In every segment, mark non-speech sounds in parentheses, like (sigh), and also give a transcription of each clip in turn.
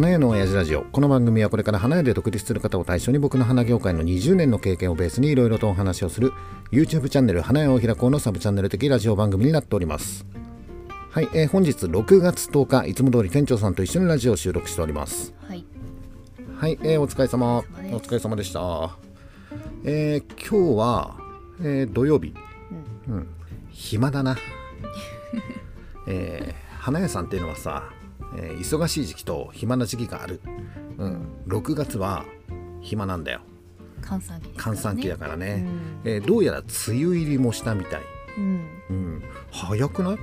花屋の親父ラジオ。この番組はこれから花屋で独立する方を対象に僕の花業界の20年の経験をベースにいろいろとお話をする YouTube チャンネル花屋を開こうのサブチャンネル的ラジオ番組になっております。はい、えー本日6月10日いつも通り店長さんと一緒にラジオを収録しております。はい。はい、えーお疲れ様。おお疲れ様でした。えー今日は、えー土曜日。うん、暇だな。(laughs) えー花屋さんっていうのはさ、えー忙しい時期と暇な時期がある、うん、6月は暇なんだよ。閑散期ね。閑散期だからね、えーどうやら梅雨入りもしたみたい、うん。うん、早くない？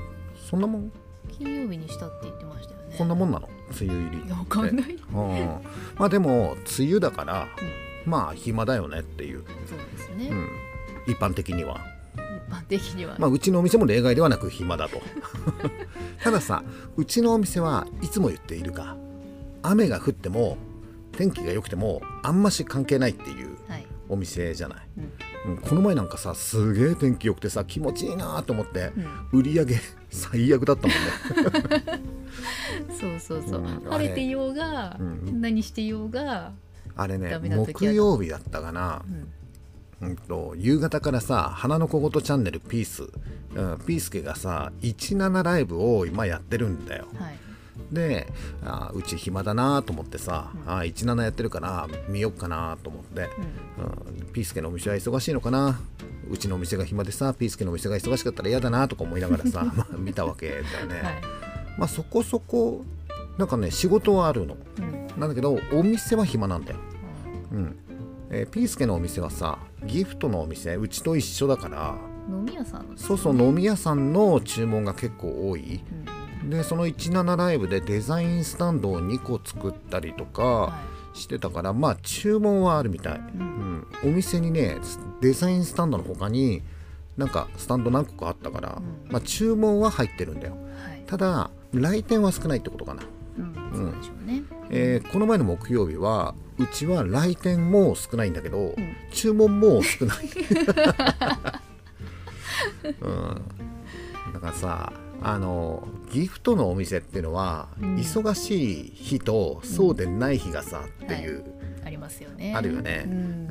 そんなもん？金曜日にしたって言ってましたよね。こんなもんなの？梅雨入り。わかんない。うん、まあでも梅雨だから、まあ暇だよねっていう、そうですね。うん、一般的には、一般的には。まあ、うちのお店も例外ではなく暇だと (laughs) たださうちのお店はいつも言っているが雨が降っても天気が良くてもあんまし関係ないっていうはい。お店じゃない、うん。うんこの前なんかさすげえ天気良くてさ気持ちいいなと思って、うん売り上げ (laughs) 最悪だったもんね (laughs) そうそうそう。うん晴れていようが、うん何していようが。あれね木曜日だったかなう、ん。うんと夕方からさ「花の小言チャンネルピース」うん、ピースケがさ17ライブを今やってるんだよ。はい。であうち暇だなと思ってさ、うん。あ17やってるから見よっかなと思って、うん。うん、ピースケのお店は忙しいのかな。うちのお店が暇でさピースケのお店が忙しかったら嫌だなとか思いながらさ、(laughs) まあ、見たわけだよね、はい。まあそこそこなんかね仕事はあるの。うん。なんだけどお店は暇なんだよ。あうんえーピースケのお店はさギフトのお店うちと一緒だから飲み屋さんの。そうそう飲み屋さんの注文が結構多いうん。でその17ライブでデザインスタンドを2個作ったりとかはしてたからまあ注文はあるみたい、い。う。うんん、お店にねデザインスタンドの他になんかスタンド何個かあったから、うんまあ、注文は入ってるんだよはい。ただ来店は少ないってことかな、うん。でしょうね。えーこの前の木曜日はうちは来店も少ないんだけど、うん注文も少ない、(laughs) うん、だからさあのギフトのお店っていうのは、うん忙しい日とそうでない日がさ、っていう、ありますよね。あるよね、ううんん。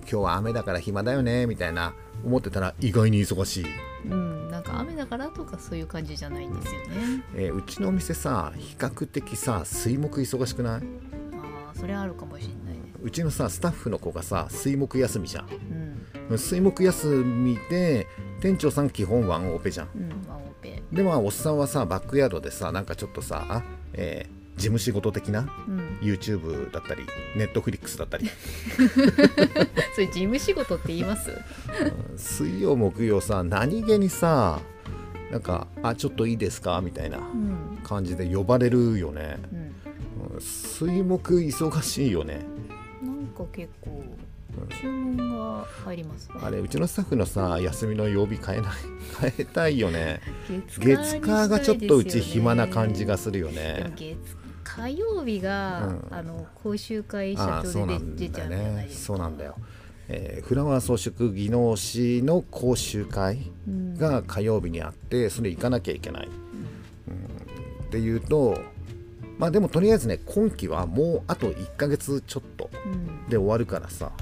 今日は雨だから暇だよねみたいな思ってたら意外に忙しい、うん。なんか雨だからとかそういう感じじゃないんですよね。えーうちのお店さ比較的さ水木忙しくない？ああ、それあるかもしれないね。うちのさスタッフの子がさ水木休みじゃんうん。水木休みで店長さん基本ワンオペじゃんうん。ワンオペ。でまあおっさんはさバックヤードでさなんかちょっとさ、えー事務仕事的なうん。YouTube だったり Netflix だったり (laughs) それ事務仕事って言います？うん水曜木曜さ何気にさなんか「あちょっといいですか?」みたいなうん。感じで呼ばれるよね、うん。うん水木忙しいよねなんか結構注文が入りますね。あれうちのスタッフのさ休みの曜日変えない (laughs) 変えたいよね月月火がちょっとうち暇な感じがするよでねも月火曜日が、うん。あの講習会社長で出ちゃうじゃないねですか。そうなんだよ、えーフラワー装飾技能士の講習会うん。が火曜日にあってそれ行かなきゃいけない、うん。っていうとまあでもとりあえずね今期はもうあと1ヶ月ちょっとうん。で終わるからさ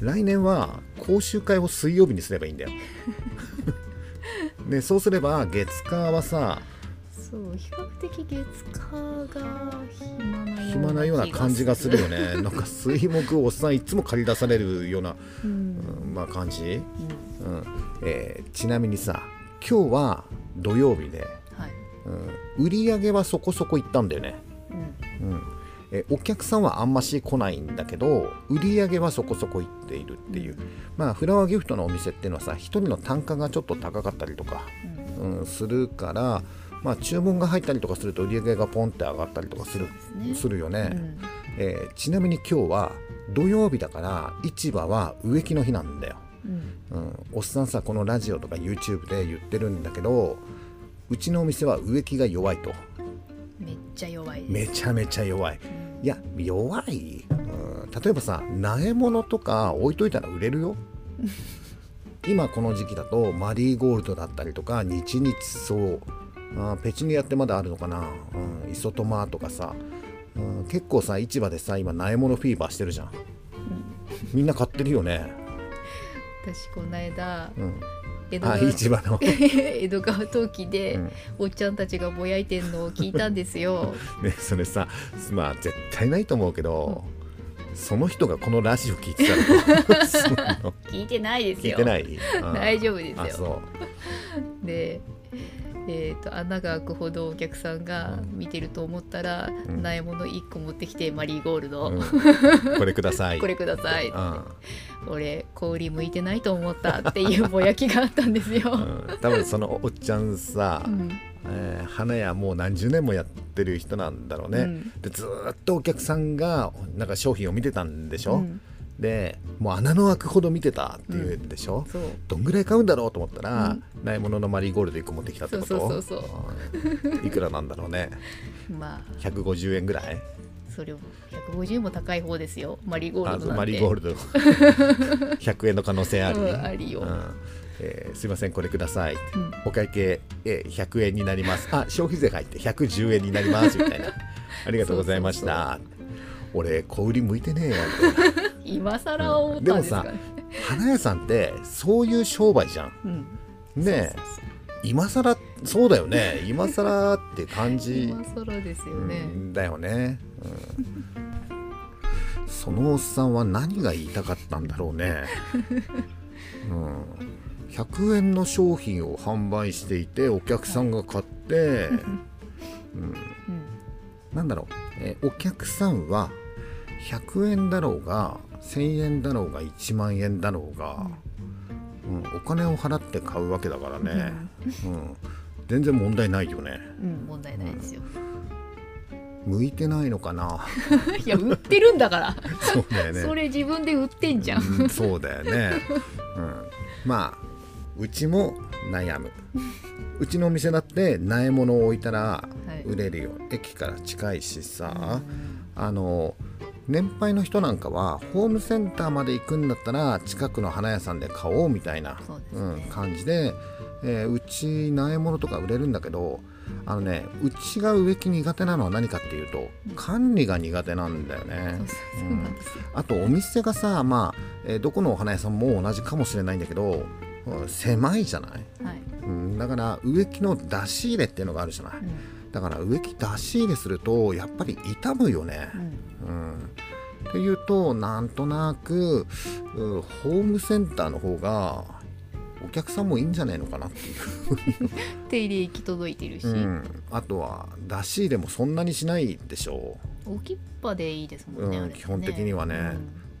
来年は講習会を水曜日にすればいいんだよ。(laughs) でそうすれば月火はさそう比較的月火が暇なような暇なような感じがするよね。(laughs) なんか水木おっさんいつも借り出されるような、うん。うんまあ感じ、うん。うん。えーちなみにさ今日は土曜日で、はい。うん、売り上げはそこそこいったんだよね、うん。うん。えーお客さんはあんまし来ないんだけど売り上げはそこそこいっているっていう、まあフラワーギフトのお店っていうのはさ一人の単価がちょっと高かったりとか、うん。うん、するからまあ注文が入ったりとかすると売り上げがポンって上がったりとかするね。するよね、うん。えーちなみに今日は土曜日だから市場は植木の日なんだよ、うん。うん、おっさんさこのラジオとか YouTube で言ってるんだけどうちのお店は植木が弱いと。めっちゃ弱いめちゃめちゃ弱い。うん。いや弱い、うん、例えばさ苗物とか置いといたら売れるよ。(laughs) 今この時期だとマリーゴールドだったりとか日々草あーペチュニアってまだあるのかな、うん、イソトマとかさ。うん、結構さ市場でさ今苗物フィーバーしてるじゃん、みんな買ってるよね、私この間うん、江戸川あ市場の。(laughs) 江戸川陶器で、うん。おっちゃんたちがぼやいてんのを聞いたんですよ。(laughs) ねそれさまあ絶対ないと思うけど、その人がこのラジオ聞いてたの？(laughs) 聞いてないですよ。聞いてない、うん。大丈夫ですよ。でえー、と穴が開くほどお客さんが見てると思ったら、ん。苗物1個持ってきてマリーゴールド、うん。(laughs) これください。これください、うん。俺小売り向いてないと思ったっていうぼやきがあったんですよ。うん。多分そのおっちゃんさ、うん。えー花屋もう何十年もやってる人なんだろうね、うん。でずーっとお客さんがなんか商品を見てたんでしょ、うんでもう穴の開くほど見てたっていうん。でしょ、そう。どんぐらい買うんだろうと思ったら、うん。ないもののマリーゴールド1個持ってきたってこと。そうそうそうう。ん。いくらなんだろうね。(laughs) まあ。150円ぐらい？それを150も高い方ですよ。マリーゴーあルドマリーゴールド。(laughs) 100円の可能性あり,、うんありよ。うん。えーすいませんこれください、うん。お会計、えー100円になります。あ消費税入って110円になりますみたいな。ありがとうございました。俺小売り向いてねえよみたいな今更思ったんですかね、花屋さんってそういう商売じゃん。うん、ねえ。今更そうだよね。今更って感じ。(laughs) 今更ですよね、うんだよね、うん、そのおっさんは何が言いたかったんだろうね、(laughs) うん、100円の商品を販売していてお客さんが買って、うん。なんだろう、えーお客さんは100円だろうが1000円だろうが1万円だろうが、うん、お金を払って買うわけだからね、うん、全然問題ないよね。うん、問題ないですよ。向いてないのかな。(laughs) いや売ってるんだから、(laughs) そうだよね。それ自分で売ってんじゃん。うんそうだよね、うん、まあうちも悩む。うちのお店だって苗物を置いたらはい。売れるよ、駅から近いしさ、あの年配の人なんかはホームセンターまで行くんだったら近くの花屋さんで買おうみたいなそうですうんね、感じで、えーうち苗物とか売れるんだけどあのねうちが植木苦手なのは何かっていうと管理が苦手なんだよねそう。ん。あとお店がさまあ、えーどこのお花屋さんも同じかもしれないんだけどうん狭いじゃない、はい。うん、だから植木の出し入れっていうのがあるじゃない、うんだから植木出し入れするとやっぱり傷むよね。う、ん。うん、っていうとなんとなくうホームセンターの方がお客さんもいいんじゃないのかなっていう、(laughs) 手入れ行き届いてるし、うん、あとは出し入れもそんなにしないでしょ置きっぱでいいですもんね。うん基本的にはね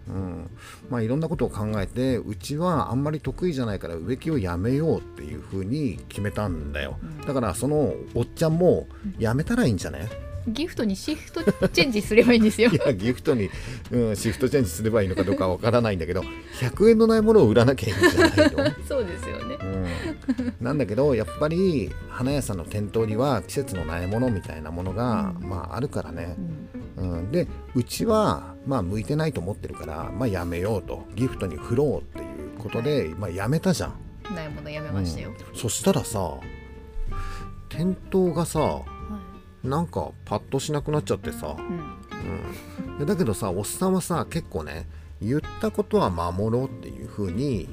う、うん、まあいろんなことを考えてうちはあんまり得意じゃないから植木をやめようっていうふうに決めたんだよ。うん。だからそのおっちゃんもやめたらいいんじゃね？ギフトにシフトチェンジすればいいんですよ。い。やギフトに、うん、シフトチェンジすればいいのかどうかわからないんだけど100円のないものを売らなきゃいいんじゃないの？(laughs) そうですよね。うん、なんだけどやっぱり花屋さんの店頭には季節の苗物みたいなものが、うん。まあ、あるからね。う、ん。うん、でうちは、まあ、向いてないと思ってるから、まあ、やめようと。ギフトに振ろうっていうことで、まあ、やめたじゃん、ないものやめましたよ。うん。そしたらさ店頭がさはなんかパッとしなくなっちゃってさ、いうん。うん、でだけどさおっさんはさ結構ね言ったことは守ろうっていう風に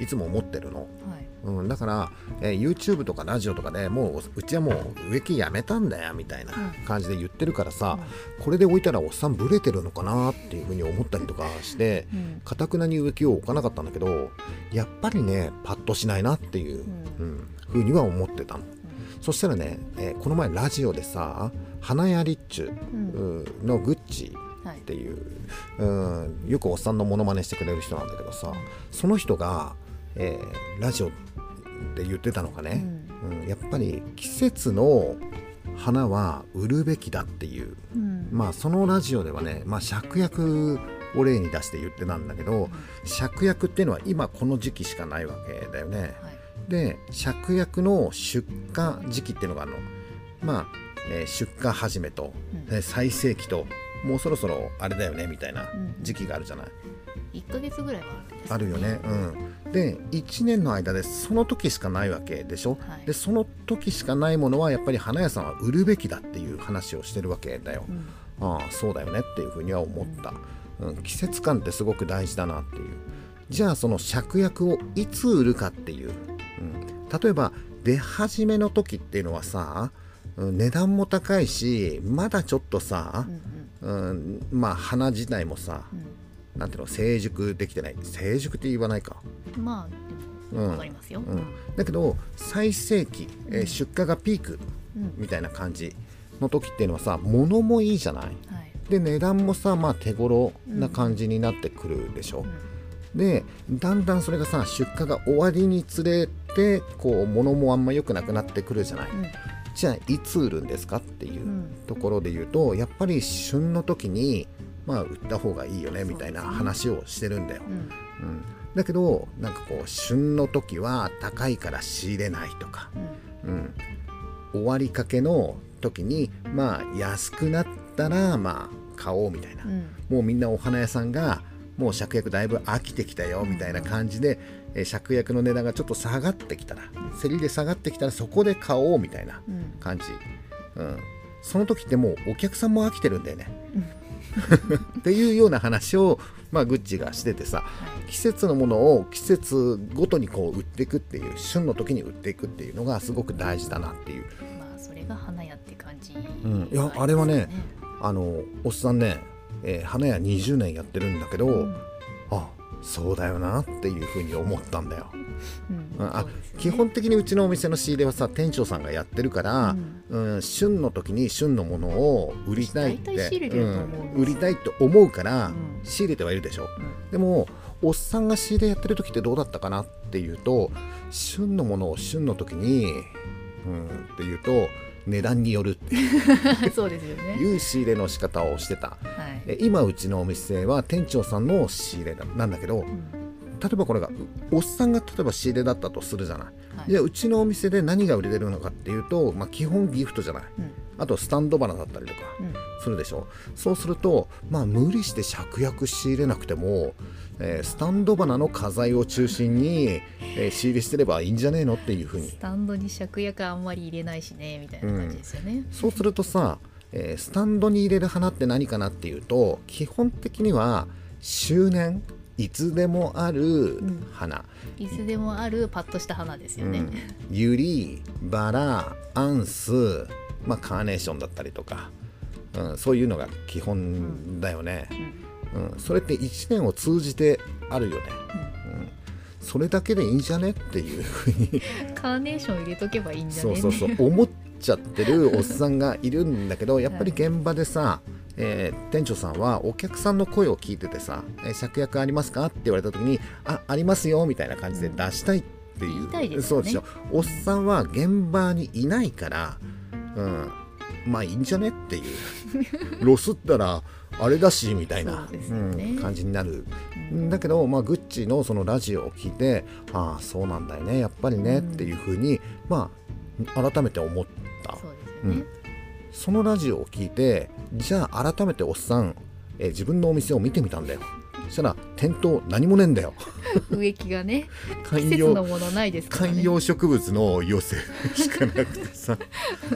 いつも思ってるの。はい。うん、だから、えー YouTube とかラジオとかでもううちはもう植木やめたんだよみたいな感じで言ってるからさ、これで置いたらおっさんブレてるのかなっていうふうに思ったりとかしてうん。かたくなに植木を置かなかったんだけどやっぱりねパッとしないなっていう、ううん。ふうには思ってたの。そしたらね、えーこの前ラジオでさ花屋リッチュうん。うんのグッチはい。っていう、うん、よくおっさんのモノマネしてくれる人なんだけどさその人が、えーラジオで言ってたのがね、うん。やっぱり季節の花は売るべきだっていう。うん。まあそのラジオではね、まあ、芍薬を例に出して言ってたんだけど芍薬っていうのは今この時期しかないわけだよね。はいで芍薬の出荷時期っていうのがあるの。まあ、えー出荷始めと、うん。えー最盛期ともうそろそろあれだよねみたいなうん時期があるじゃない、一ヶ月ぐらいはあるんですあるよね。うん。で1年の間でその時しかないわけでしょ、はい。でその時しかないものはやっぱり花屋さんは売るべきだっていう話をしてるわけだよ、うん。ああそうだよねっていうふうには思った、うん、季節感ってすごく大事だなっていう。じゃあその芍薬をいつ売るかっていう、うん、例えば出始めの時っていうのはさ、うん値段も高いしまだちょっとさう、んうん。うん、まあ花自体もさなんていうの成熟できてない。成熟って言わないか。うん。まあわかりますよ、うん、だけど最盛期、えーうん。出荷がピークうん。みたいな感じの時っていうのはさ物もいいじゃない。はい。で値段もさまあ手頃な感じになってくるでしょ、うん。でだんだんそれがさ出荷が終わりにつれてこう物もあんま良くなくなってくるじゃない、うん。じゃあいつ売るんですかっていううん。ところで言うとやっぱり旬の時にまあ売った方がいいよねみたいな話をしてるんだよ、うん。うん、だけどなんかこう旬の時は高いから仕入れないとか、うん。うん、終わりかけの時にまあ安くなったらまあ買おうみたいな、うん。もうみんなお花屋さんがもう芍薬だいぶ飽きてきたよみたいな感じで、えー芍薬の値段がちょっと下がってきたら競りで下がってきたらそこで買おうみたいなうん。感じ、うん、その時ってもうお客さんも飽きてるんだよね。(laughs) っていうような話を、まあ、グッチがしててさはい。季節のものを季節ごとにこう売っていくっていう旬の時に売っていくっていうのがすごく大事だなっていう。まあそれが花屋って感じ、ん。いやあれはねあのおっさんね、えー花屋20年やってるんだけど、うん。あそうだよなっていうふうに思ったんだよ。うん。うんあね。基本的にうちのお店の仕入れはさ店長さんがやってるから、うん。旬の時に旬のものを売りたいって、売りたいと思うから、うん。仕入れてはいるでしょ。うん。でもおっさんが仕入れやってる時ってどうだったかなっていうと旬のものを旬の時に、うん、っていうと値段による。っ (laughs) てそうですよね。いう仕入れの仕方をしてた。はい。で今うちのお店は店長さんの仕入れなんだけどうん例えばこれがおっさんが例えば仕入れだったとするじゃない、はい。じゃあうちのお店で何が売れてるのかっていうと、まあ、基本ギフトじゃない。うん。あとスタンド花だったりとかうん。するでしょ。そうするとまあ無理して芍薬仕入れなくても、えースタンド花の花材を中心に、えー仕入れしてればいいんじゃねえのっていうふうに。スタンドに芍薬あんまり入れないしねみたいな感じですよね、そうするとさ、えースタンドに入れる花って何かなっていうと基本的には周年いつでもある花、いつでもあるパッとした花ですよね、うん、ユリバラアンス、まあ、カーネーションだったりとか、うん、そういうのが基本だよね、うん。それって1年を通じてあるよね、うん。それだけでいいんじゃねっていうふうに。(laughs) カーネーション入れとけばいいんじゃねそうそうそう。思っちゃってるおっさんがいるんだけどやっぱり現場でさ、えー店長さんはお客さんの声を聞いててさ「えーありますか?」って言われた時に「あありますよ」みたいな感じで出したいっていう、言いたいですよね。そうでしょおっさんは現場にいないから、うん、まあいいんじゃねっていう。(laughs) ロスったらあれだしみたいなね。うん、感じになる。だけど、まあ、グッチのそのラジオを聞いてああそうなんだよねやっぱりね、うん。っていうふうにまあ改めて思った。そうですよね、そのラジオを聞いてじゃあ改めておっさん、えー自分のお店を見てみたんだよ。そしたら店頭何もねえんだよ。植木がね観 (laughs) 季節の葉ものないですからね。観葉植物の寄せしかなくてさ。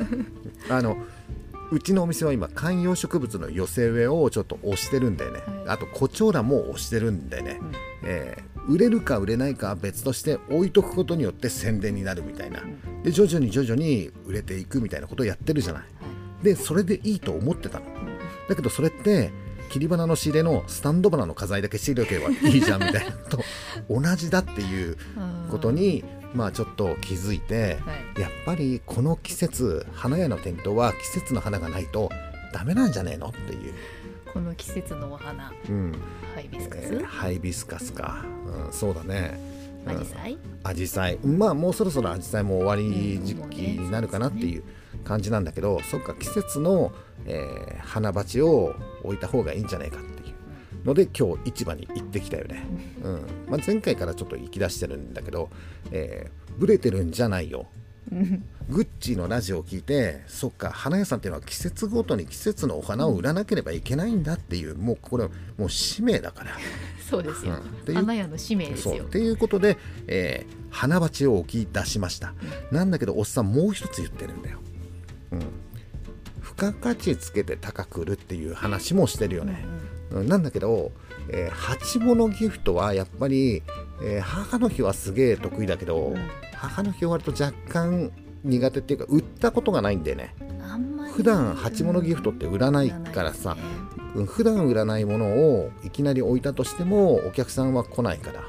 (laughs) あのうちのお店は今観葉植物の寄せ植えをちょっと押してるんだよね、はい。あとコチョウランも押してるんでね、うん。えー売れるか売れないかは別として置いとくことによって宣伝になるみたいな、で徐々に徐々に売れていくみたいなことをやってるじゃないでそれでいいと思ってたの。だけどそれって切り花の仕入れのスタンド花の花材だけ仕入れとけばいいじゃんみたいなのと (laughs) 同じだっていううんことにまあちょっと気づいてはい。やっぱりこの季節花屋の店頭は季節の花がないとダメなんじゃねえのっていう、この季節のお花。うん。ハイビスカえスーハイビスカスか、うん、そうだね。アジサイ？アジサイ。まあもうそろそろアジサイも終わり時期になるかなっていう感じなんだけど、そっか季節の、えー花鉢を置いた方がいいんじゃないかっていう。ので今日市場に行ってきたよね、うん。まあ、前回からちょっと行き出してるんだけど、えーブレてるんじゃないよ。うんグッチのラジオを聞いてそっか花屋さんっていうのは季節ごとに季節のお花を売らなければいけないんだっていうもうこれもう使命だから。そうですよ、うん。花屋の使命ですよ。そう。っていうことで、えー花鉢を置き出しました、なんだけどおっさんもう一つ言ってるんだよ、うん、付加価値つけて高く売るっていう話もしてるよね、うんうん。なんだけど、えー鉢物ギフトはやっぱり、えー母の日はすげえ得意だけど、うん。母の日終わると若干苦手っていうか売ったことがないんだよね。あんまり。普段鉢物ギフトって売らないからさ、うん。普段売らないものをいきなり置いたとしてもお客さんは来ないから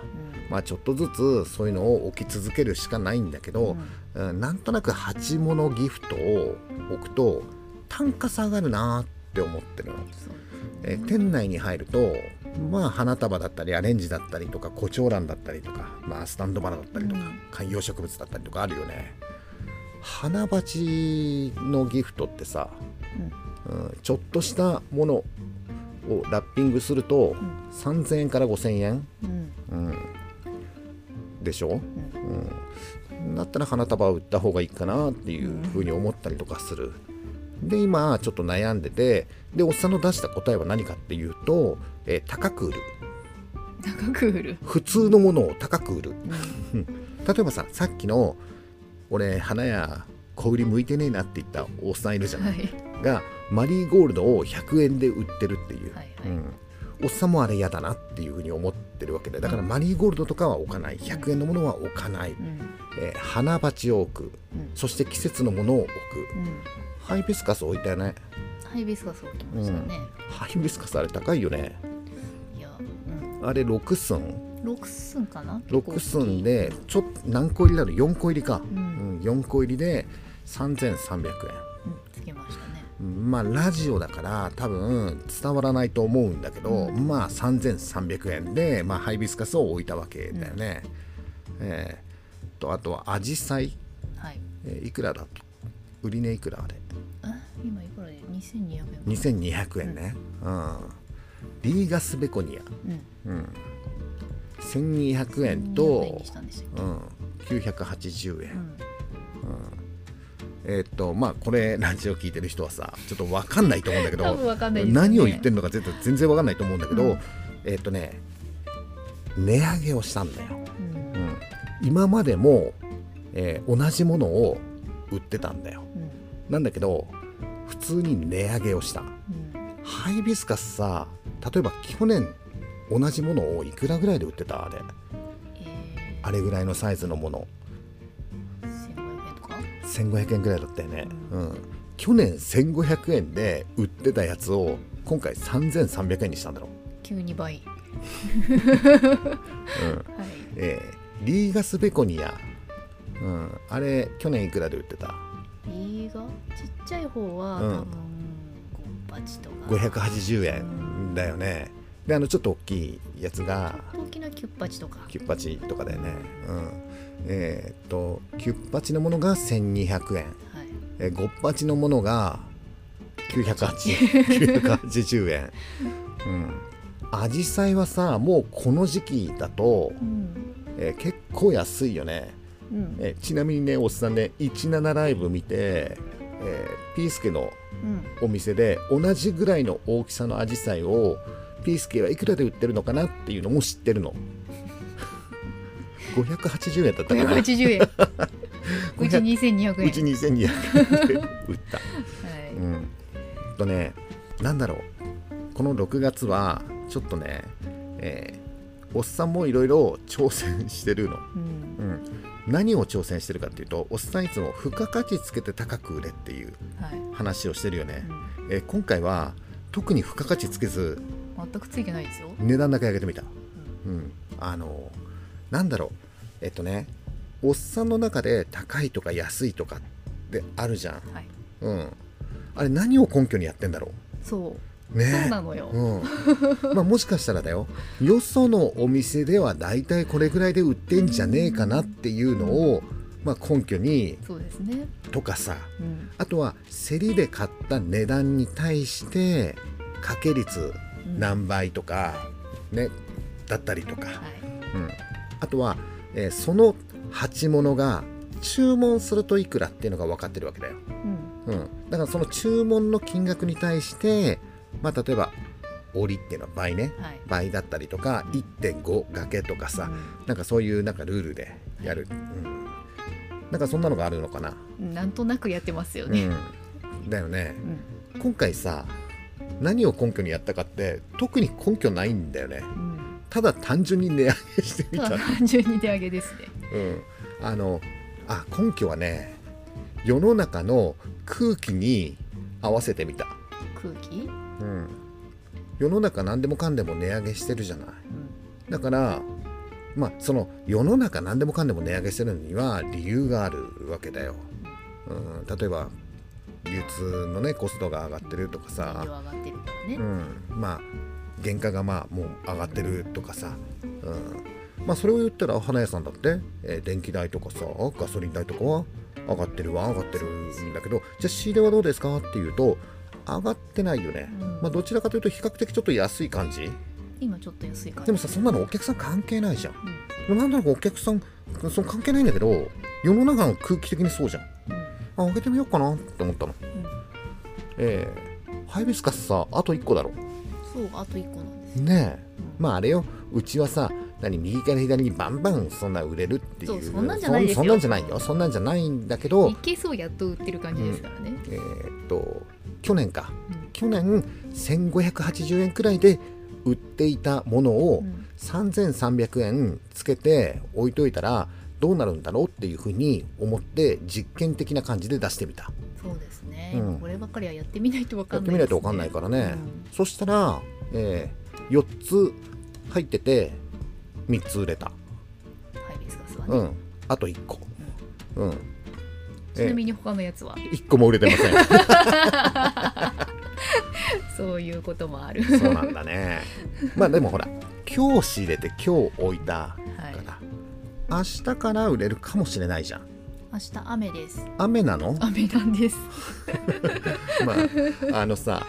まあちょっとずつそういうのを置き続けるしかないんだけど、うん。なんとなく鉢物ギフトを置くと単価下がるなって思ってるの。えー店内に入るとまあ花束だったりアレンジだったりとか胡蝶蘭だったりとか、まあ、スタンドバラだったりとか、うん。観葉植物だったりとかあるよね。花鉢のギフトってさ、うん。ちょっとしたものをラッピングすると、3000円から5000円、うん。うん、でしょ、うん。だったら花束を売った方がいいかなっていうふうに思ったりとかする。で今ちょっと悩んでてでおっさんの出した答えは何かっていうと、えー高く売る。高く売る。普通のものを高く売る。(laughs) 例えばささっきの俺花や小売り向いてねえなって言ったおっさんいるじゃない、はい。がマリーゴールドを100円で売ってるっていう、はいはい。うん、おっさんもあれ嫌だなっていうふうに思ってるわけでだからマリーゴールドとかは置かない。100円のものは置かない、うん。えー花鉢を置く。うん。そして季節のものを置く。うん。ハイビスカス置いたよね。ハイビスカス置きましたね。ハイビスカスあれ高いよね。いやうん。あれ6寸。6寸かな？6寸でちょっと何個入りだろう？4個入りか、ううん。ん、4個入りで3300うん。つけましたまあラジオだから多分伝わらないと思うんだけど、うん。まあ3300円で、まあ、ハイビスカスを置いたわけだよね、えーとあとはアジサイ、はい。えーいくらだと？売り値いくらあれ？あ今いくらで？2200円2200円ね、うん。リーガスベコニア、うん。うん、1200円200円とうん、980円、けうんえーっとまあこれラジオ聞いてる人はさちょっと分かんないと思うんだけど何を言ってるのか全然全然分かんないと思うんだけど、うん。えーっとね値上げをしたんだよ、うん。うん、今までも、えー同じものを売ってたんだよ。うん。なんだけど普通に値上げをした。うん。ハイビスカスさ例えば去年同じものをいくらぐらいで売ってた？あれ。えあれぐらいのサイズのもの。ー、1500円とか1500円ぐらいだったよね、うん、去年1500円で売ってたやつを今回3300円にしたんだろう、急に倍。うん。はい。えーリーガスベコニア、うん、あれ去年いくらで売ってた？リーがちっちゃい方は、うん。多分ゴッパチとか580円だよねであのちょっと大きいやつが大きなキュッパチとか。キュッパチとかだよね、うん、えーっとキュッパチのものが1200円。はい。えーゴッパチのものが980 980 (laughs) 円。うん。アジサイはさもうこの時期だと、うん。えー結構安いよね、うん。えーちなみにねおっさんね17ライブ見て、えーピースケのうん。お店で同じぐらいの大きさのアジサイをピースケはいくらで売ってるのかなっていうのも知ってるの。(laughs) 580円だったかな。580 (laughs) 円。うち2200円。うち2200円で売った。はい。うん。とねなんだろう。この6月はちょっとね、えーおっさんもいろいろ挑戦してるの、うん。うん、何を挑戦してるかっていうとおっさんいつも付加価値つけて高く売れっていうはい。話をしてるよね、うん。えー今回は特に付加価値つけず全くついてないですよ。値段だけ上げてみた、うん、あのなんだろう。えっとねおっさんの中で高いとか安いとかってあるじゃん、はい。うん、あれ何を根拠にやってんだろそう。うね。そうなのよ。うん。(laughs) まあ、もしかしたらだよ。よそのお店ではだいたいこれぐらいで売ってんじゃねえかなっていうのを、まあ、根拠にそうですね。とかさ。うん。あとは競りで買った値段に対して掛け率うん何倍とか、ねだったりとか、はい。うん、あとは、えーその鉢物が注文するといくらっていうのが分かってるわけだよ。うん。うん、だからその注文の金額に対して、まあ、例えば折りっていうのは倍ね。はい。倍だったりとか1.5掛けとかさ、なんかそういうなんかルールでやる、うん、なんかそんなのがあるのかな、うん。なんとなくやってますようねん、だよね。今回さ何を根拠にやったかって特に根拠ないんだよね。うん。ただ単純に値上げしてみた。(laughs) 単純に値上げですね。うん、あのあ根拠はね世の中の空気に合わせてみた、空気？うん、世の中何でもかんでも値上げしてるじゃない。だからまあその世の中何でもかんでも値上げしてるのには理由があるわけだよ、うん、例えば流通のねコストが上がってるとか燃さうん、まあ原価がまあもう上がってるとかさ、うん、まあそれを言ったら花屋さんだって、えー電気代とかさガソリン代とかは上がってるは上がってるんだけどじゃあ仕入れはどうですかっていうと上がってないよね、うん。まあどちらかというと比較的ちょっと安い感じ。今ちょっと安いからでもさそんなのお客さん関係ないじゃん、でもなんとなくお客さんその関係ないんだけど世の中の空気的にそうじゃんうんあ開けてみようかなって思ったの、えーハイビスカスさあと1個だろ。そうあと1個なんです。ねえ。まああれよ。うちはさ何右から左にバンバンそんな売れるっていう。そうそんなんじゃないよ。そんそんなんじゃないよ。そんなんじゃないんだけど。一ケースをやっと売ってる感じですからね、えーっと去年か。うん。去年1580円くらいで売っていたものをうん。3300円つけて置いといたらどうなるんだろうっていうふうに思って実験的な感じで出してみた。そうですね、うん。今こればっかりはやってみないとわかやっんないです、ね、てみないと分かんないからね、うん。そしたら、え4つ入ってて3つ売れた。ハイビスカスはね、うん。あと1個。うん。ちなみに他のやつは？1個も売れてません。(laughs) そういうこともある。そうなんだね。まあでもほら今日仕入れて今日置いた明日から売れるかもしれないじゃん。明日雨です。雨なの？雨なんです。(laughs) まああのさ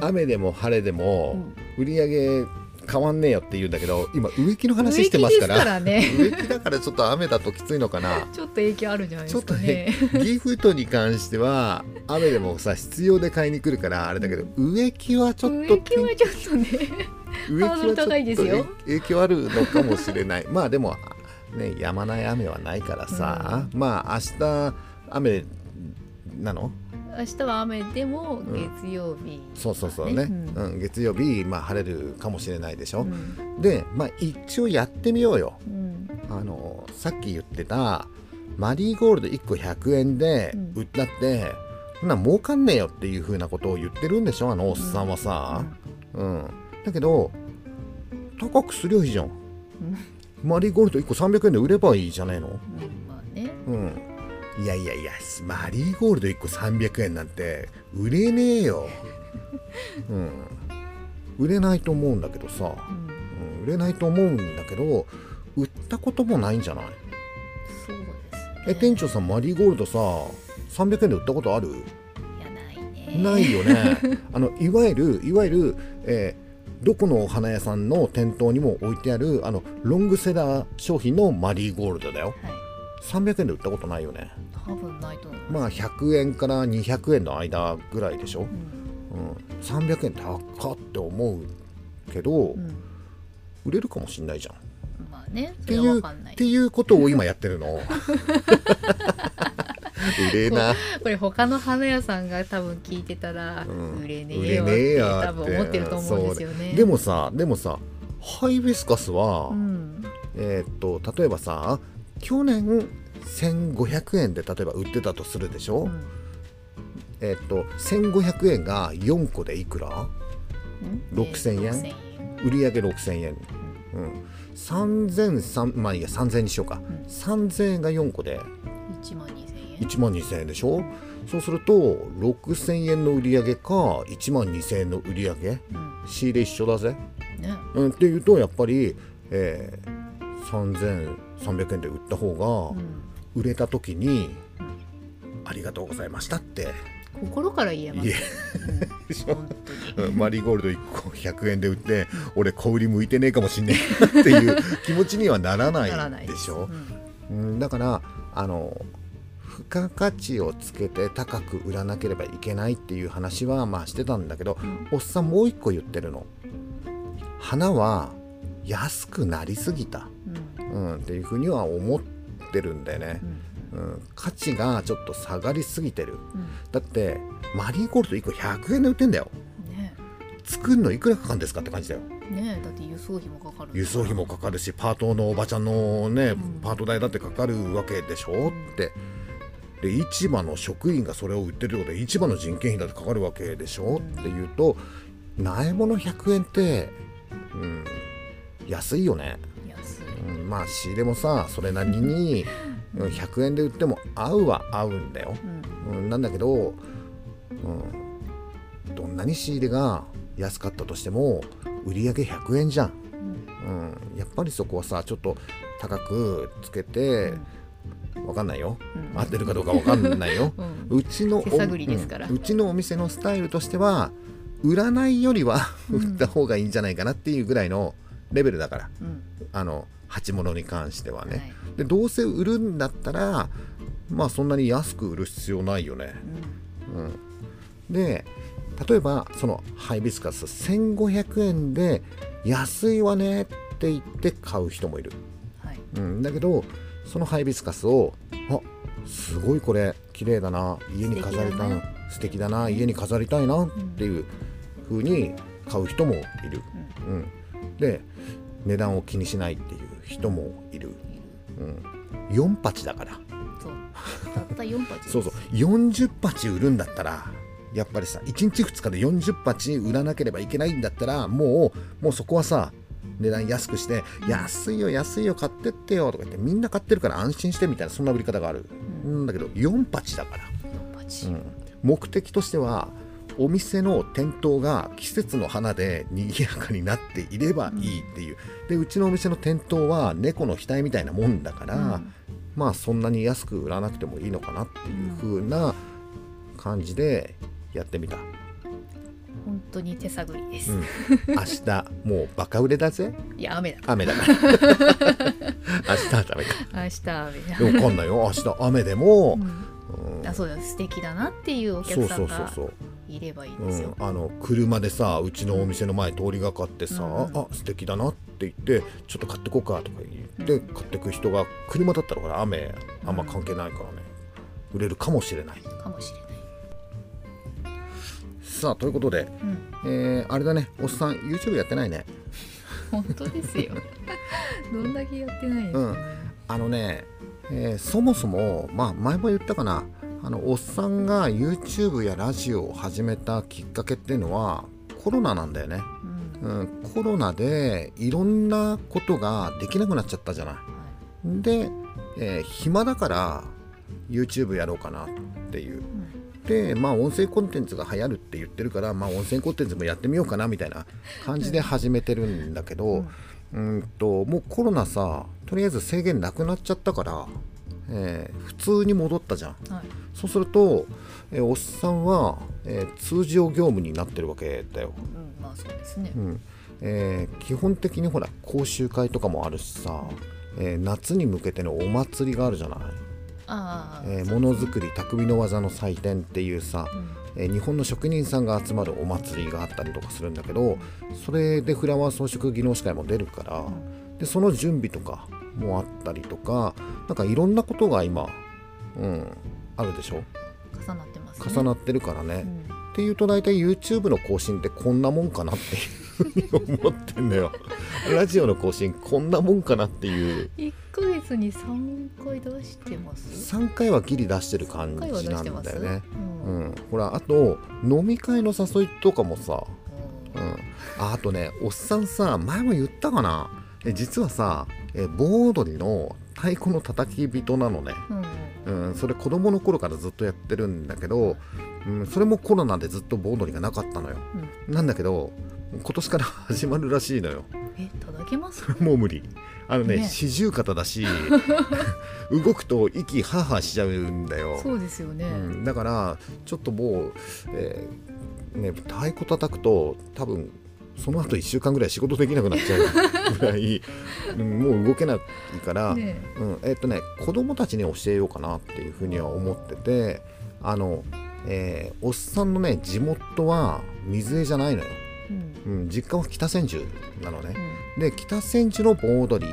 雨でも晴れでも売り上げ変わんねえよって言うんだけど今植木の話してますから。植木ですからね。植木だからちょっと雨だときついのかな。ちょっと影響あるんじゃないですかちょっとねねギフトに関しては雨でもさ必要で買いに来るからあれだけど植木はちょっと植木はちょっとね植木ハードル高いですよ。影響あるのかもしれない。まあでもねやまない雨はないからさ、まあ明日雨なの？明日は雨でもん。月曜日、そうそうそうね、うん。うん月曜日、まあ、晴れるかもしれないでしょ、うん。でまあ一応やってみようよ。うん。あのさっき言ってたマリーゴールド1個100円でうん。売ったって、そんなん儲かんねえよっていう風なことを言ってるんでしょ？あのおっさんはさ、うん。だけど高くすりゃいいじゃんマリーゴールド1個300円で売ればいいじゃねえの？うんまあね。うん。いやいやいやマリーゴールド1個300円なんて売れねえよ、(laughs) うん、売れないと思うんだけどさ、うん。うん、売れないと思うんだけど売ったこともないんじゃない？そうですね。え店長さんマリーゴールドさ300円で売ったことある？いやないね。ないよね。(laughs) あのいわゆるいわゆる、えーどこのお花屋さんの店頭にも置いてあるあのロングセラー商品のマリーゴールドだよ。はい。300円で売ったことないよね。多分ないと思いまあ100円から200円の間ぐらいでしょ、うん。うん、300円高っって思うけど、うん。売れるかもしんないじゃん。っまあねそていうっていうことを今やってるの (laughs) (laughs) 売れな。これ他の花屋さんが多分聞いてたら、うん。売れねえよって多分思ってると思うんですよね。でもさでもさハイビスカスは、うん。えーっと例えばさ去年1500円で例えば売ってたとするでしょ、うん。えーっと1500円が4個でいくら？うん。6000円。6000円。売り上げ6000円、うん、3000まあいいや3000円にしようか、ん。3000円が4個で。1万2000円1万2000円でしょ？そうすると6000円の売り上げか1万2000円の売り上げ？うん仕入れ一緒だぜ、ね。うん、っていうとやっぱり、えー、3300円で売った方がうん。売れた時に、ありがとうございましたって。心から言えます。(laughs) マリーゴールド1個100円で売って俺小売り向いてねえかもしんねえっていう気持ちにはならないいでしょ？うん。うん、だからあの付加価値をつけて高く売らなければいけないっていう話はまあしてたんだけど、うん。おっさんもう一個言ってるの。花は安くなりすぎた、うん。うん、っていうふうには思ってるんだよね。う、ん。うん、価値がちょっと下がりすぎてる。うだってマリーゴールド1個100円で売ってんだよ。んね。作るのいくらかかるんですかって感じだよ。ねだって輸送費もかかる輸送費もかかるしパートのおばちゃんのね、ん。パート代だってかかるわけでしょってで市場の職員がそれを売ってるってことで市場の人件費だってかかるわけでしょ、っていうと苗物100円って、うん、安いよね、うん、まあ仕入れもさそれなりにうん100円で売っても合うは合うんだよ、うん。うん、なんだけど、うん、どんなに仕入れが安かったとしても売り上げ100円じゃん、うん、やっぱりそこはさちょっと高くつけて、わかんないよ、うん。合ってるかどうかわかんないよ。(laughs) うん。うちのうちのお店のスタイルとしては売らないよりは売った方がいいんじゃないかなっていうぐらいのレベルだから、うん。あの鉢物に関してはね、はい。でどうせ売るんだったらまあそんなに安く売る必要ないよね、うん、で例えばそのハイビスカス1500円で安いわねって言って買う人もいる、はい。うん、だけどそのハイビスカスをあすごいこれ綺麗だな家に飾りたいな素敵だな家に飾りたいなっていう風に買う人もいる、うん、で値段を気にしないっていう人もいる、うん、4鉢だから。そう。たった4鉢 (laughs) そうそう。40鉢売るんだったらやっぱりさ1日2日で40鉢売らなければいけないんだったらもうもうそこはさ値段安くして「安いよ安いよ買ってってよ」とか言ってみんな買ってるから安心してみたいなそんな売り方がある、ん、だけど4鉢だから、4鉢、うん、目的としてはお店の店頭が季節の花で賑やかになっていればいいっていう、でうちのお店の店頭は猫の額みたいなもんだから、うん。まあそんなに安く売らなくてもいいのかなっていう風な感じでやってみた、本当に手探りです、うん、明日もうバカ売れだぜ。いや雨だ。雨だから (laughs) 明日はダメか。明日雨だ。分かんないよ。明日雨でも、うん。うん。あそうだ素敵だなっていうおそうそう客さんがそうそういればいいうんですよ、あの車でさうちのお店の前通りがかってさ「うんあ素敵だな」って言って「ちょっと買ってこうか」とか言って買ってく人が車だったらほら雨あんま関係ないからね。売れるかもしれない。かもしれないさあということで、うん。えーあれだねおっさん YouTube やってないね。本当ですよ。(laughs) どんだけやってないうん。あのね、えーそもそもまあ前も言ったかな。あのおっさんが YouTube やラジオを始めたきっかけっていうのはコロナなんだよね。うん。うん、コロナでいろんなことができなくなっちゃったじゃない。で、えー暇だから YouTube やろうかなっていう。でまあ音声コンテンツが流行るって言ってるから、まあ、音声コンテンツもやってみようかなみたいな感じで始めてるんだけど、うん、ともうコロナさとりあえず制限なくなっちゃったから、えー普通に戻ったじゃん。はい。そうすると、えーおっさんは、えー通常業務になってるわけだよ。うんまあそうですね、うん。えー基本的にほら講習会とかもあるしさ、えー夏に向けてのお祭りがあるじゃない、えーものづくり匠の技の祭典っていうさ、えー日本の職人さんが集まるお祭りがあったりとかするんだけどそれでフラワー装飾技能士会も出るから、でその準備とかもあったりとかなんかいろんなことが今、うん、あるでしょ？重なってますね。重なってるからね。うん。っていうと大体 YouTube の更新ってこんなもんかなっていう思ってんだよ。(laughs) ラジオの更新こんなもんかなっていう。1ヶ月に3回出してます？3回はギリ出してる感3回はじなんだよね。ううん。ん、ほらあと飲み会の誘いとかもさ、うん、ああとねおっさんさ前も言ったかな？え実はさえ盆踊りの太鼓の叩き人なのね、うん。うん。うん、それ子供の頃からずっとやってるんだけど、うん、それもコロナでずっと盆踊りがなかったのよ。なんだけど今年から始まるらしいのよ。え叩けます？(laughs) もう無理あのねね。四十肩だし (laughs) 動くと息ハーハーしちゃうんだよ。そうですよね、うん、だからちょっともう、えーね、太鼓叩くと多分その後1週間ぐらい仕事できなくなっちゃうぐらい、うんもう動けないから、ね。うん、えっとね子供たちに教えようかなっていうふうには思っててあの、えーおっさんのね地元は水江じゃないのよ、うん。うん、実家は北千住なのね、うんで北千住の盆踊り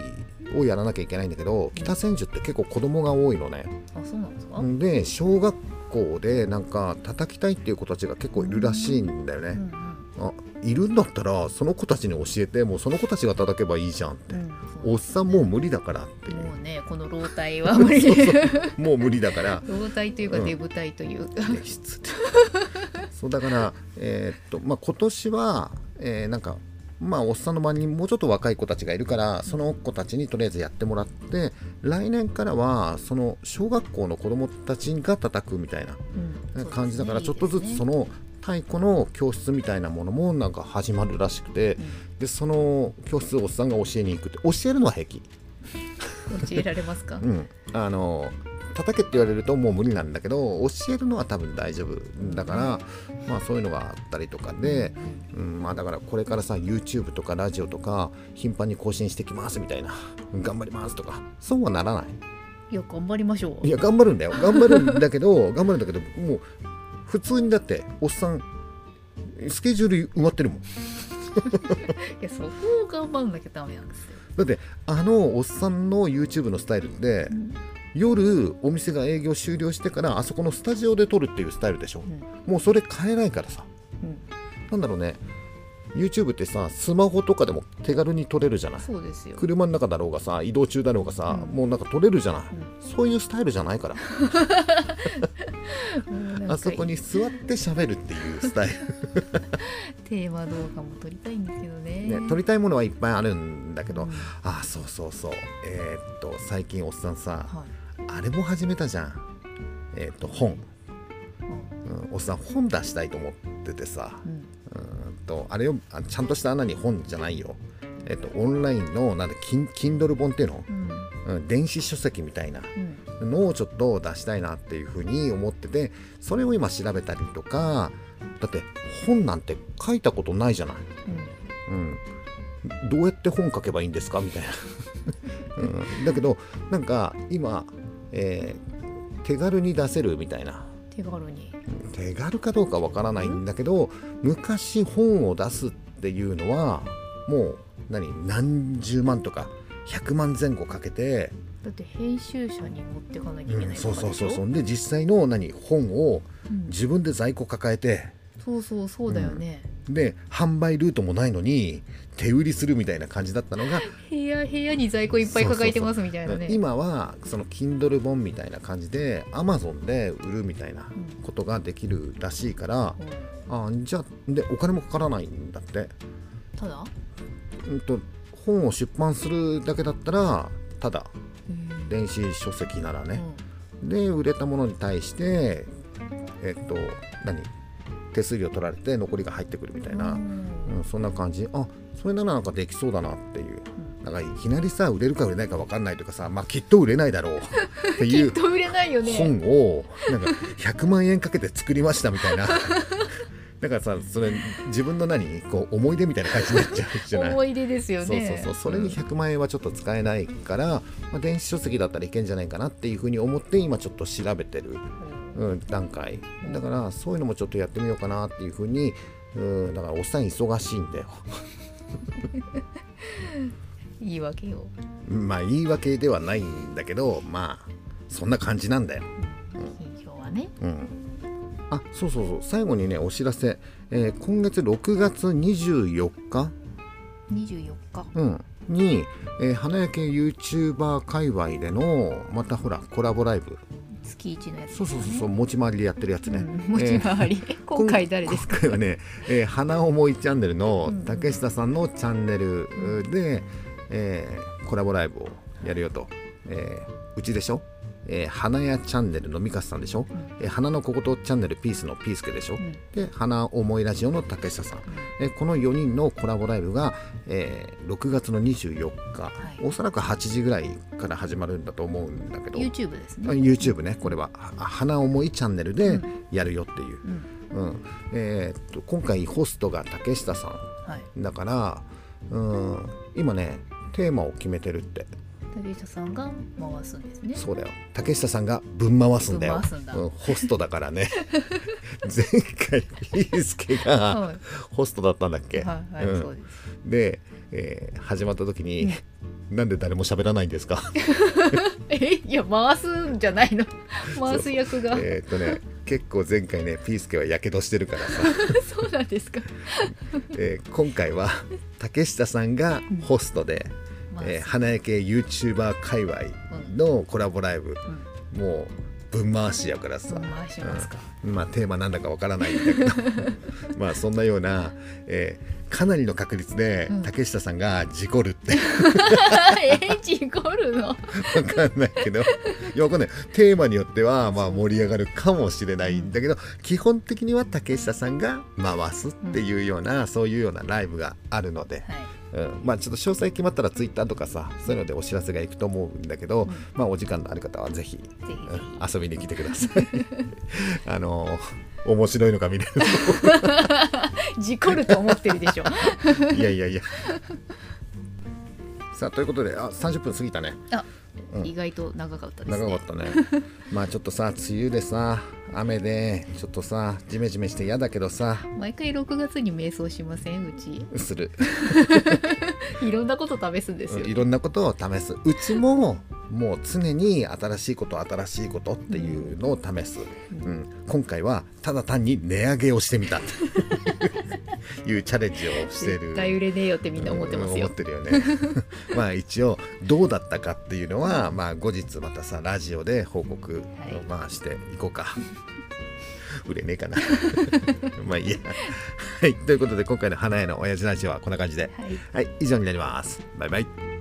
をやらなきゃいけないんだけど北千住って結構子供が多いのね。あそうなんですか、で小学校でなんか叩きたいっていう子たちが結構いるらしいんだよね、うんあいるんだったらその子たちに教えてもうその子たちが叩けばいいじゃんって、うんう。んおっさんもう無理だからっていう。もうねこの老体は (laughs) 無理そう。(laughs) もう無理だから。老体というかうん。デブ体というか、演出ってそうだからえーっとまあ今年は、えーなんかまあおっさんの周りにもうちょっと若い子たちがいるからその子たちにとりあえずやってもらって来年からはその小学校の子供たちが叩くみたいなうん。感じだからちょっとずつその、の太鼓の教室みたいなものもなんか始まるらしくてでその教室をおっさんが教えに行くって教えるのは平気。うん教えられますか、うん、あの叩けって言われるともう無理なんだけど教えるのは多分大丈夫だから、まあそういうのがあったりとかで、うん、まあだからこれからさ YouTube とかラジオとか頻繁に更新してきますみたいな頑張りますとかそうはならない。いや頑張りましょう。いや頑張るんだよ。頑張るんだけど (laughs) 頑張るんだけどもう普通にだっておっさんスケジュール埋まってるもん。(laughs) いやそこを頑張んなきゃダメなんですよ、だってあのおっさんの YouTube のスタイルってうん夜お店が営業終了してからあそこのスタジオで撮るっていうスタイルでしょ。うん。もうそれ変えないからさ。うん、なんだろうね。YouTube ってさスマホとかでも手軽に撮れるじゃない。そうですよ、車の中だろうがさ移動中だろうがさ、うん。もうなんか撮れるじゃない、うそういうスタイルじゃないから。(laughs) あそこに座って喋るっていうスタイル。(laughs) テーマ動画も撮りたいんですけどね。ね、撮りたいものはいっぱいあるんだけど、うん。あそうそうそう。えーっと最近おっさんさはいあれも始めたじゃん。えーっと本、うん。うん、おっさん本出したいと思っててさ。うん。うーんとあれよあちゃんとした穴に本じゃないよ。えーっとオンラインのなんだキン Kindle 本っていうの、うん。うん、電子書籍みたいな。うん。のをちょっと出したいなっていうふうに思っててそれを今調べたりとかだって本なんて書いたことないじゃない。うん、どうやって本書けばいいんですか？みたいな、(laughs) うん、だけどなんか今、えー手軽に出せるみたいな。手軽に。うん手軽かどうかわからないんだけど昔本を出すっていうのはもう何？何十万とか100万前後かけて、だって編集者に持ってかなきゃいけう、なんいそうそうそうそうう、で実際の何？本をうん。自分で在庫抱えて。そうそうそうだよね、で販売ルートもないのに手売りするみたいな感じだったのが部屋部屋に在庫いっぱい抱えてますみたいなね。今はその Kindle 本みたいな感じで Amazon で売るみたいなうんことができるらしいから、うん。あじゃあでお金もかからないんだって、ただ？うん、と本を出版するだけだったらただうん。電子書籍ならね、で売れたものに対してえっと何？手数料取られて残りが入ってくるみたいな、うん。うん、そんな感じ。あそれならなんかできそうだなっていう。なんかいきなりさ売れるか売れないか分かんないとかさ、まあ、きっと売れないだろう。(laughs) っていう。きっと売れないよね。本をなんか100万円かけて作りましたみたいな。(laughs) だからさそれ自分の何？こう思い出みたいな感じになっちゃうじゃない？思い出ですよね。そうそうそう。それに100万円はちょっと使えないから、まあ、電子書籍だったらいけんじゃないかなっていうふうに思って今ちょっと調べてる、うん、段階。だからそういうのもちょっとやってみようかなっていうふうに、うん、だからおっさん忙しいんだよ。言い訳よまあ言い訳ではないんだけどまあそんな感じなんだよ。金票はね。うん。あそうそうそう。最後にねお知らせ、えー今月6月24日、24日。うん、に、えー花焼け YouTuber 界隈でのまたほらコラボライブ月一のやつそうそうそうそう持ち回りでやってるやつね、うん持ち回り、今回誰ですか？今回はね、えー花思いチャンネルのうん。うん竹下さんのチャンネルで、えーコラボライブをやるよと、えーうちでしょ、えー花屋チャンネルのミカスさんでしょ、えー花の小言チャンネルピースのピースケでしょ、ん。で花思いラジオの竹下さん、えーこの4人のコラボライブが、えー6月の24日、い。おそらく8時ぐらいから始まるんだと思うんだけど。YouTube ですね。あ YouTube ねこれは。は花思いチャンネルでうん。やるよっていう、うん。うん。えーっと今回ホストが竹下さはい。んだから、うん、今ねテーマを決めてるって竹下さんが回すんですね。そうだよ。竹下さんがぶん回すんだよ。うん、ホストだからね。(laughs) 前回ピースケがはい。ホストだったんだっけ、はいはい、うん。そうです。で、えー始まった時に、なんで誰も喋らないんですか？(laughs) えいや回すんじゃないの。回す役が。えーっとね結構前回ねピースケはやけどしてるからさ、(laughs) そうなんですか。えー今回は竹下さんがホストで、まあえー花焼け YouTuber 界隈のコラボライブ、もうぶん回しやからさ、回しますか、うんまあテーマなんだかわからないんだけど。(laughs) まあそんなような、えーかなりの確率でうん。竹下さんが事故るって。(laughs) え事故るの？(laughs) わかんないけど。いやわかんない。テーマによってはまあ盛り上がるかもしれないんだけど基本的には竹下さんが回すっていうような、そういうようなライブがあるので、はい。うん、まあちょっと詳細決まったらツイッターとかさそういうのでお知らせがいくと思うんだけど、まあお時間のある方はぜひ。うん遊びに来てください。あの面白いのが見れる。ひ (laughs) 事故ると思ってるでしょ。(laughs) いやいやいや。さあということであ30分過ぎたね。あ、うん。意外と長かったですね。長かったね。(laughs) まあちょっとさ梅雨でさ雨でちょっとさジメジメして嫌だけどさ。毎回6月に瞑想しません？うち。する (laughs) いろんなこと試すんですよ、いろんなことを試す。うちももう常に新しいこと新しいことっていうのを試す、うん、今回はただ単に値上げをしてみた。と (laughs) いうチャレンジをしてる。絶対売れねえよってみんな思ってますよ。うん思ってるよね。(laughs) まあ一応どうだったかっていうのはまあ後日またさラジオで報告、はい。まあしていこうか売れねえかな。(laughs) まあいいや。はい。ということで今回の花屋の親父ラジオはこんな感じで。はい。はい。以上になります。バイバイ